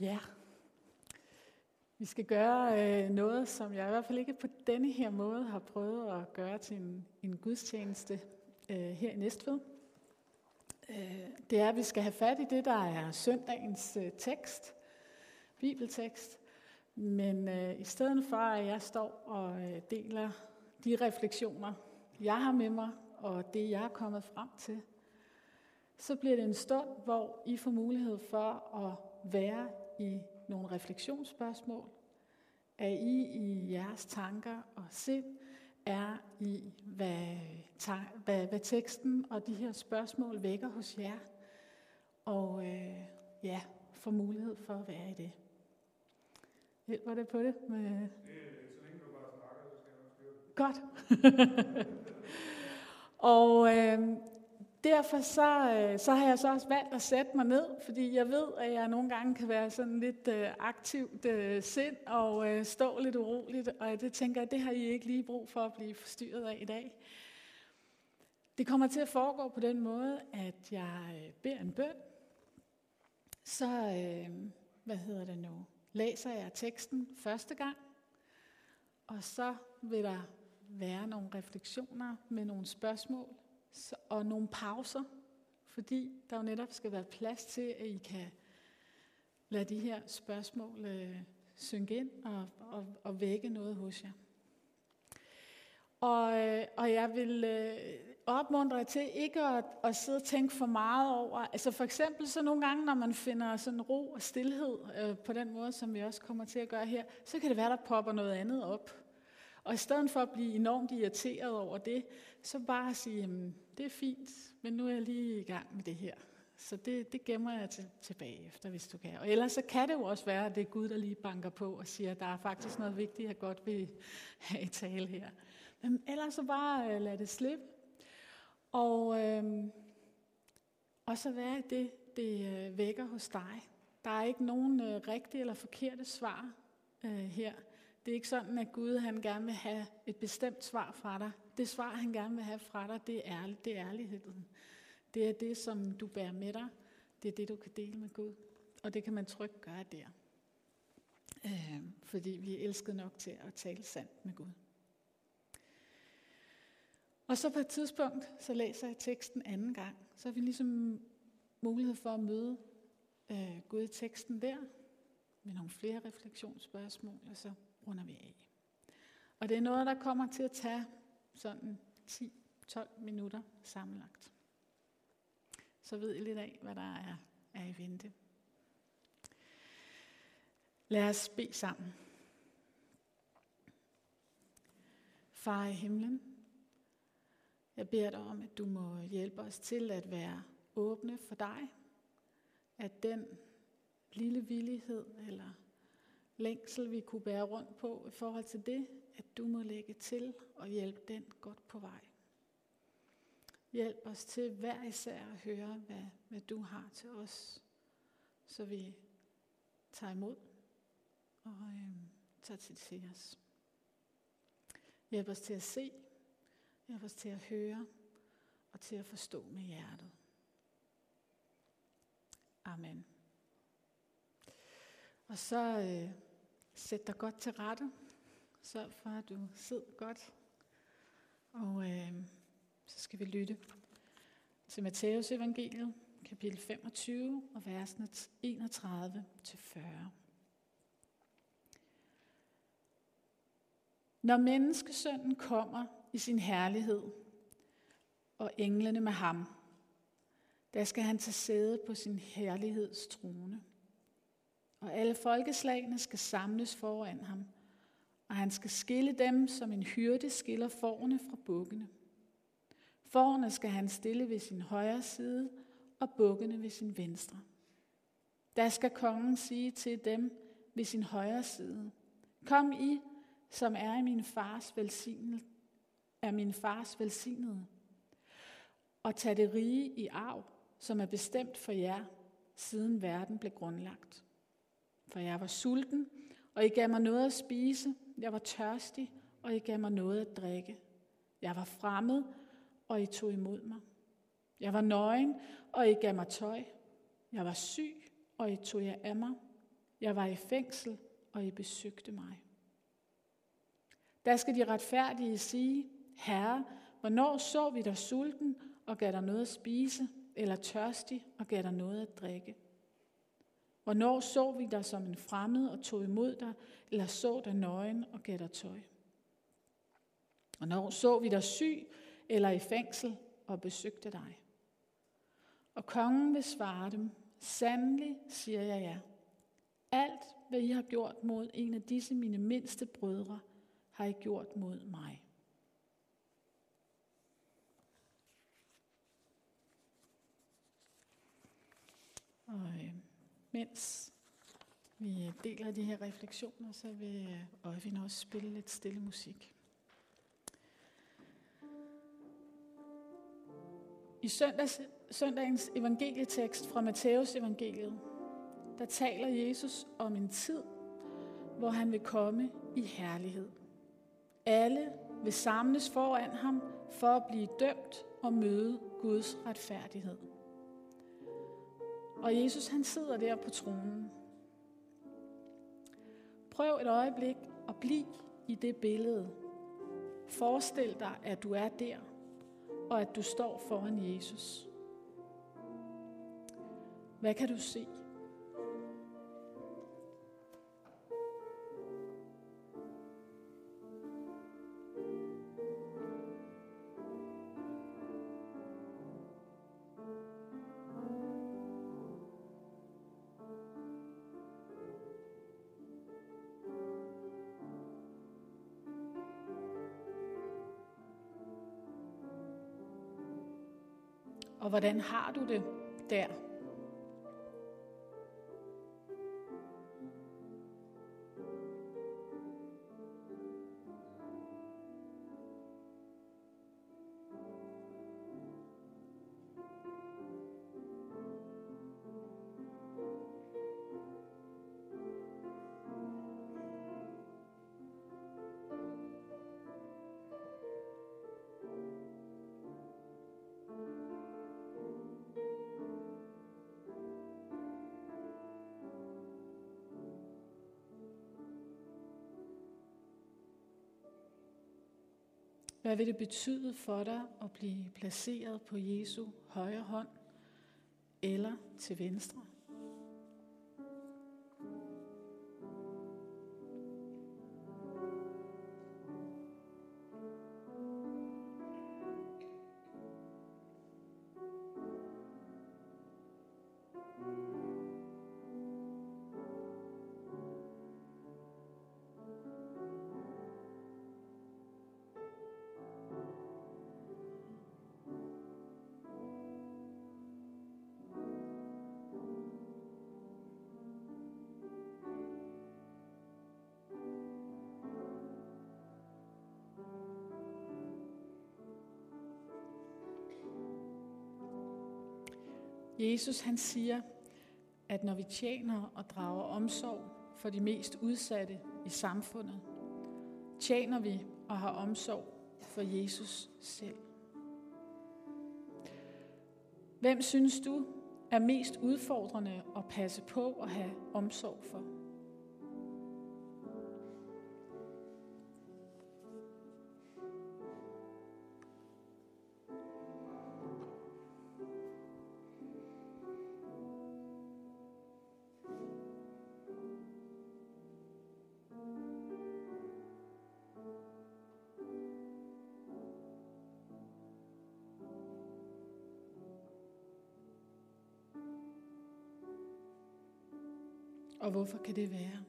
Ja, vi skal gøre øh, noget, som jeg i hvert fald ikke på denne her måde har prøvet at gøre til en, en gudstjeneste øh, her i Næstved. Øh, det er, at vi skal have fat i det, der er søndagens øh, tekst, bibeltekst. Men øh, i stedet for, at jeg står og øh, deler de refleksioner, jeg har med mig, og det, jeg er kommet frem til, så bliver det en stund, hvor I får mulighed for at være i nogle refleksionsspørgsmål. Er I i jeres tanker og sind er i, hvad, hvad, hvad teksten og de her spørgsmål vækker hos jer. Og øh, ja, får mulighed for at være i det. Hjælper det på det? Med... Godt. og øh, derfor så, øh, så har jeg så også valgt at sætte mig ned, fordi jeg ved, at jeg nogle gange kan være sådan lidt øh, aktivt øh, sind og øh, stå lidt uroligt, og det tænker jeg, det har I ikke lige brug for at blive forstyrret af i dag. Det kommer til at foregå på den måde, at jeg øh, beder en bøn, så, øh, hvad hedder det nu, læser jeg teksten første gang, og så vil der være nogle refleksioner med nogle spørgsmål og nogle pauser, fordi der jo netop skal være plads til, at I kan lade de her spørgsmål øh, synke ind og, og, og vække noget hos jer. Og, øh, og jeg vil øh, opmuntre jer til ikke at, at sidde og tænke for meget over. Altså for eksempel så nogle gange, når man finder sådan ro og stillhed øh, på den måde, som vi også kommer til at gøre her, så kan det være, der popper noget andet op. Og i stedet for at blive enormt irriteret over det, så bare sige, jamen, det er fint, men nu er jeg lige i gang med det her. Så det, det gemmer jeg til, tilbage efter, hvis du kan. Og ellers så kan det jo også være, at det er Gud, der lige banker på og siger, at der er faktisk noget vigtigt, jeg godt vil have i tale her. Men ellers så bare øh, lad det slippe. Og, øh, og så være det, det øh, vækker hos dig. Der er ikke nogen øh, rigtige eller forkerte svar øh, her. Det er ikke sådan, at Gud han gerne vil have et bestemt svar fra dig. Det svar, han gerne vil have fra dig, det er, det er ærligheden. Det er det, som du bærer med dig. Det er det, du kan dele med Gud. Og det kan man trygt gøre der. Øh, fordi vi er elsket nok til at tale sandt med Gud. Og så på et tidspunkt, så læser jeg teksten anden gang. Så har vi ligesom mulighed for at møde øh, Gud i teksten der, med nogle flere refleksionsspørgsmål, og så runder vi af. Og det er noget, der kommer til at tage sådan 10-12 minutter sammenlagt. Så ved I lidt af, hvad der er, er i vente. Lad os bede sammen. Far i himlen, jeg beder dig om, at du må hjælpe os til at være åbne for dig. At den lille villighed eller længsel, vi kunne bære rundt på i forhold til det, at du må lægge til og hjælpe den godt på vej. Hjælp os til hver især at høre, hvad, hvad du har til os, så vi tager imod og øhm, tager til til os. Hjælp os til at se, hjælp os til at høre og til at forstå med hjertet. Amen. Og så øh, sæt dig godt til rette. Sørg for, at du sidder godt. Og øh, så skal vi lytte til Matteus evangeliet, kapitel 25 og versene 31 til 40. Når menneskesønnen kommer i sin herlighed, og englene med ham, der skal han tage sæde på sin herlighedstrone. Og alle folkeslagene skal samles foran ham, og han skal skille dem, som en hyrde skiller forne fra bukkene. Forne skal han stille ved sin højre side, og bukkene ved sin venstre. Der skal kongen sige til dem ved sin højre side, Kom I, som er i min fars velsignet, er min fars velsignede, og tag det rige i arv, som er bestemt for jer, siden verden blev grundlagt. For jeg var sulten, og I gav mig noget at spise. Jeg var tørstig, og I gav mig noget at drikke. Jeg var fremmed, og I tog imod mig. Jeg var nøgen, og I gav mig tøj. Jeg var syg, og I tog jer af mig. Jeg var i fængsel, og I besøgte mig. Der skal de retfærdige sige, Herre, hvornår så vi dig sulten og gav dig noget at spise, eller tørstig og gav dig noget at drikke? Hvornår så vi dig som en fremmed og tog imod dig, eller så dig nøgen og gav dig tøj? Hvornår så vi dig syg eller i fængsel og besøgte dig? Og kongen vil svare dem, sandelig siger jeg jer, alt hvad I har gjort mod en af disse mine mindste brødre, har I gjort mod mig. Og øh, mens vi deler de her refleksioner, så vil Øjvind også spille lidt stille musik. I søndags, søndagens evangelietekst fra Matteus evangeliet, der taler Jesus om en tid, hvor han vil komme i herlighed. Alle vil samles foran ham for at blive dømt og møde Guds retfærdighed. Og Jesus han sidder der på tronen. Prøv et øjeblik at blive i det billede. Forestil dig, at du er der, og at du står foran Jesus. Hvad kan du se? Hvordan har du det der? Hvad vil det betyde for dig at blive placeret på Jesu højre hånd eller til venstre? Jesus han siger, at når vi tjener og drager omsorg for de mest udsatte i samfundet, tjener vi og har omsorg for Jesus selv. Hvem synes du er mest udfordrende at passe på og have omsorg for? Og hvorfor kan det være?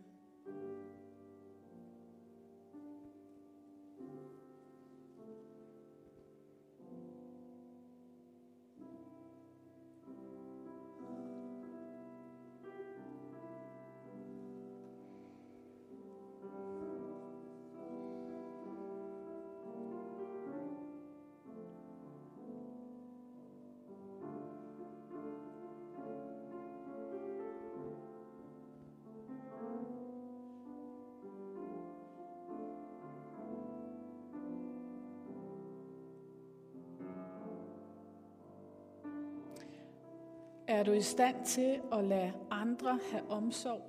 Er du i stand til at lade andre have omsorg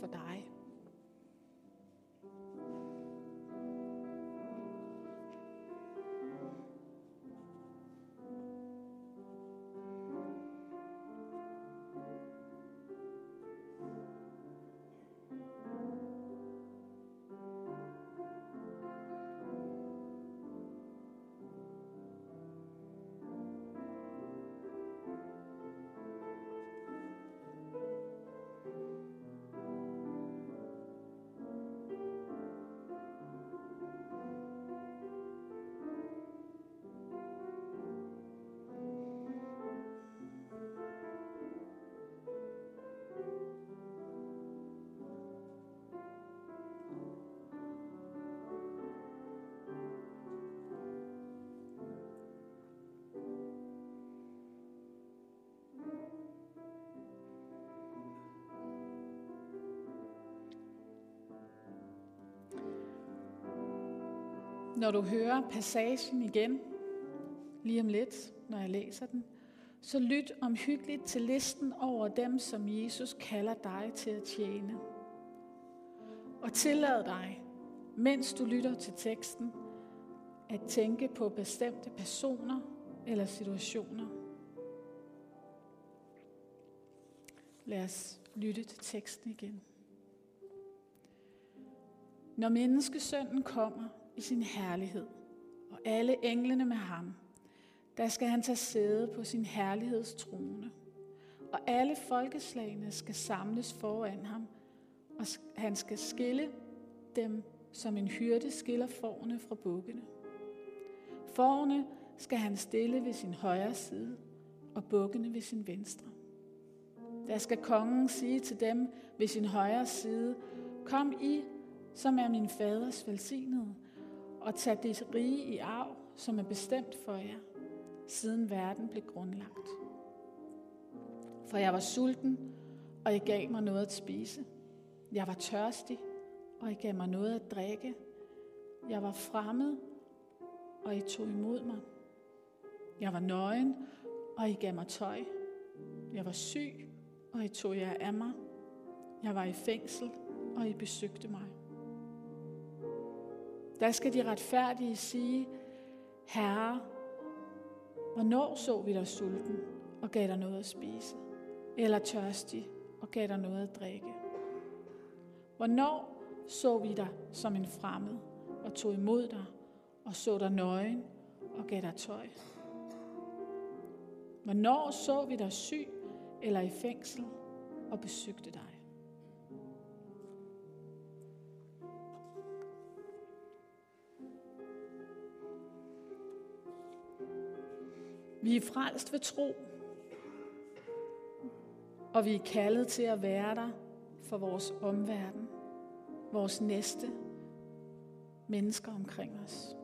for dig. Når du hører passagen igen, lige om lidt, når jeg læser den, så lyt omhyggeligt til listen over dem, som Jesus kalder dig til at tjene. Og tillad dig, mens du lytter til teksten, at tænke på bestemte personer eller situationer. Lad os lytte til teksten igen. Når menneskesønnen kommer, i sin herlighed, og alle englene med ham, der skal han tage sæde på sin herlighedstrone. Og alle folkeslagene skal samles foran ham, og han skal skille dem, som en hyrde skiller forne fra bukkene. Forne skal han stille ved sin højre side, og bukkene ved sin venstre. Der skal kongen sige til dem ved sin højre side, Kom I, som er min faders velsignede, og tage det rige i arv, som er bestemt for jer, siden verden blev grundlagt. For jeg var sulten, og I gav mig noget at spise. Jeg var tørstig, og I gav mig noget at drikke. Jeg var fremmed, og I tog imod mig. Jeg var nøgen, og I gav mig tøj. Jeg var syg, og I tog jer af mig. Jeg var i fængsel, og I besøgte mig. Der skal de retfærdige sige, Herre, hvornår så vi dig sulten og gav dig noget at spise? Eller tørstig og gav dig noget at drikke? Hvornår så vi dig som en fremmed og tog imod dig og så dig nøgen og gav dig tøj? Hvornår så vi dig syg eller i fængsel og besøgte dig? Vi er frelst ved tro, og vi er kaldet til at være der for vores omverden, vores næste mennesker omkring os.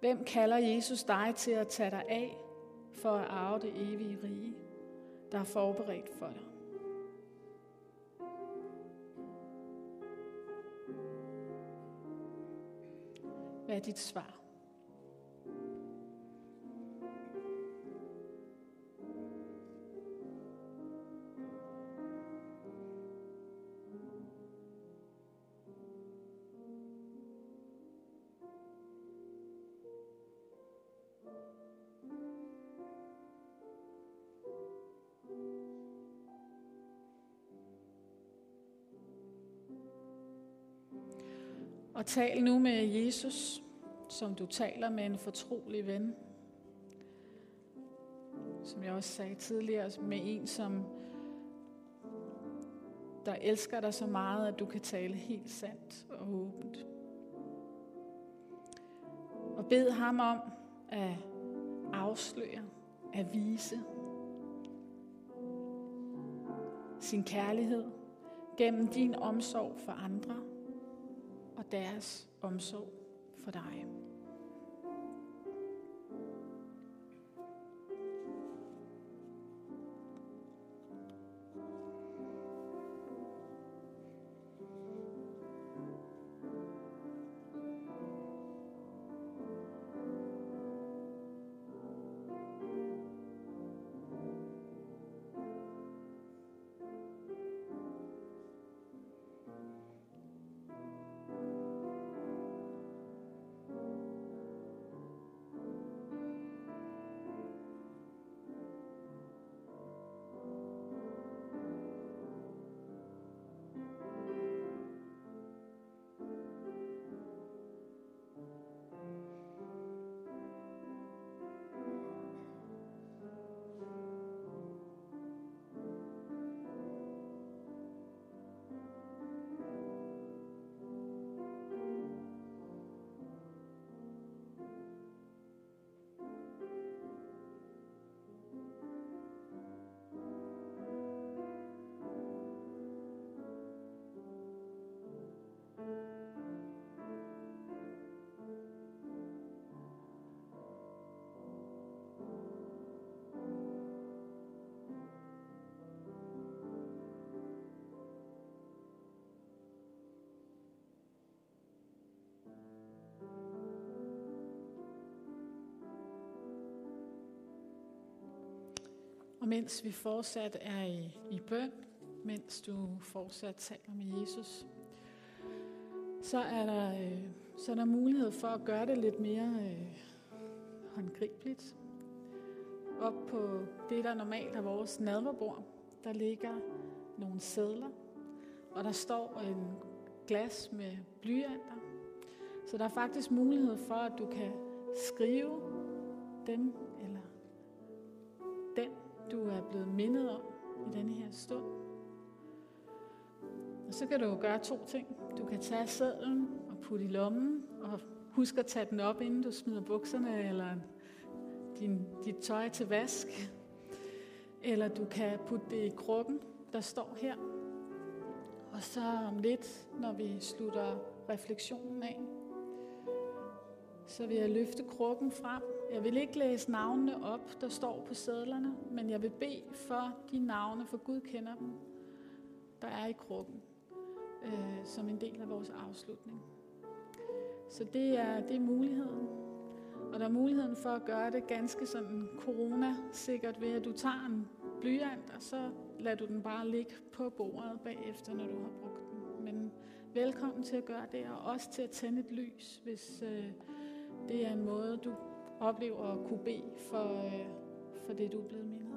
Hvem kalder Jesus dig til at tage dig af for at arve det evige rige, der er forberedt for dig? Hvad er dit svar? Og tal nu med Jesus, som du taler med en fortrolig ven. Som jeg også sagde tidligere, med en, som der elsker dig så meget, at du kan tale helt sandt og åbent. Og bed ham om at afsløre, at vise sin kærlighed gennem din omsorg for andre og deres omsorg for dig. Mens vi fortsat er i, i bøn, mens du fortsat taler med Jesus, så er der, øh, så er der mulighed for at gøre det lidt mere øh, håndgribeligt. Op på det, der normalt er vores nadverbord, der ligger nogle sædler, og der står en glas med blyanter. Så der er faktisk mulighed for, at du kan skrive dem eller den, du er blevet mindet om i denne her stund. Og så kan du gøre to ting. Du kan tage sædlen og putte i lommen, og husk at tage den op, inden du smider bukserne eller din, dit tøj til vask. Eller du kan putte det i krukken, der står her. Og så om lidt, når vi slutter refleksionen af, så vil jeg løfte krukken frem. Jeg vil ikke læse navnene op, der står på sædlerne, men jeg vil bede for de navne, for Gud kender dem, der er i krukken, øh, som en del af vores afslutning. Så det er, det er muligheden. Og der er muligheden for at gøre det ganske sådan corona-sikkert ved, at du tager en blyant, og så lader du den bare ligge på bordet bagefter, når du har brugt den. Men velkommen til at gøre det, og også til at tænde et lys, hvis øh, det er en måde, du oplever at kunne bede for, øh, for det, du er blevet mindet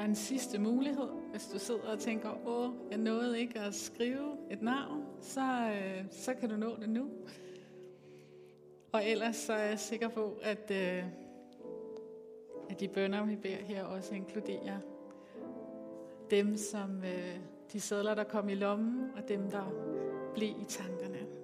er en sidste mulighed, hvis du sidder og tænker, åh, jeg nåede ikke at skrive et navn, så, øh, så kan du nå det nu. Og ellers så er jeg sikker på, at, øh, at de bønder, vi beder her, også inkluderer dem, som øh, de sædler, der kom i lommen, og dem, der blev i tankerne.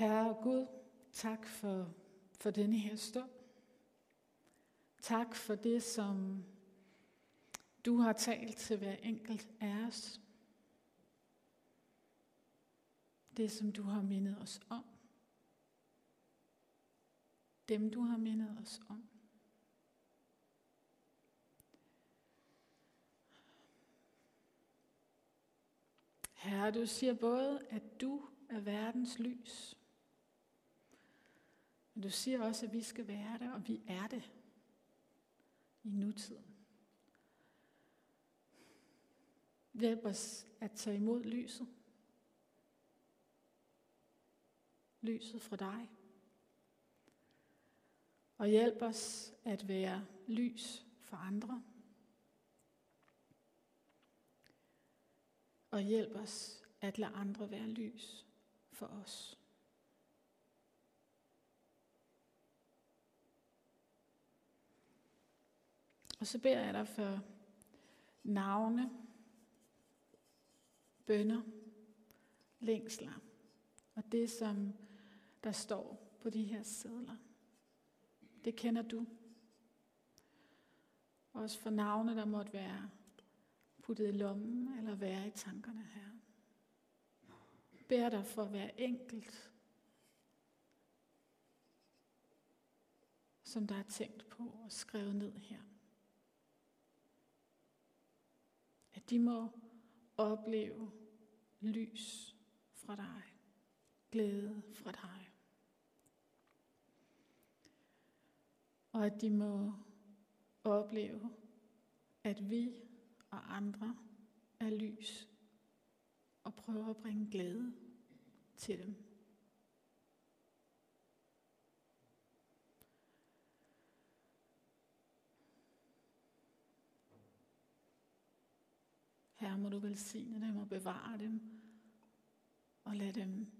Herre Gud, tak for, for denne her stund. Tak for det, som du har talt til hver enkelt af os. Det, som du har mindet os om. Dem, du har mindet os om. Herre, du siger både, at du er verdens lys, men du siger også, at vi skal være det, og vi er det i nutiden. Hjælp os at tage imod lyset. Lyset fra dig. Og hjælp os at være lys for andre. Og hjælp os at lade andre være lys for os. Og så beder jeg dig for navne, bønder, længsler og det, som der står på de her sædler. Det kender du. Også for navne, der måtte være puttet i lommen eller være i tankerne her. Bær dig for at være enkelt, som der er tænkt på og skrevet ned her. At de må opleve lys fra dig, glæde fra dig. Og at de må opleve, at vi og andre er lys og prøver at bringe glæde til dem. Herre, må du velsigne dem og bevare dem, og lad dem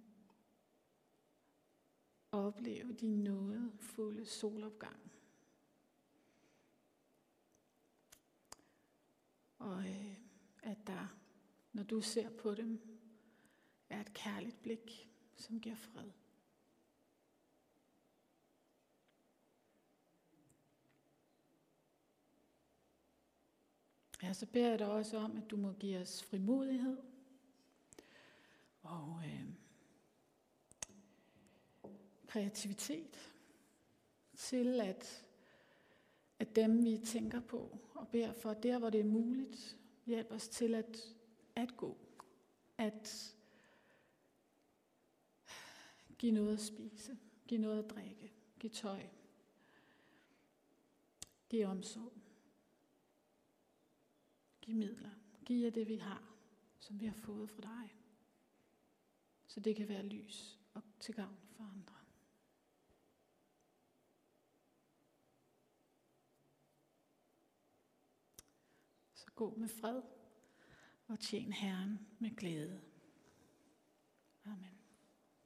opleve din nådefulde solopgang. Og øh, at der, når du ser på dem, er et kærligt blik, som giver fred. Ja, så beder jeg dig også om, at du må give os frimodighed. Og øh, kreativitet til at, at dem, vi tænker på og beder for, der hvor det er muligt, hjælp os til at, at gå, at give noget at spise, give noget at drikke, give tøj, give omsorg, de midler, Giv jer det, vi har, som vi har fået fra dig, så det kan være lys og til gavn for andre. Så gå med fred og tjen Herren med glæde. Amen.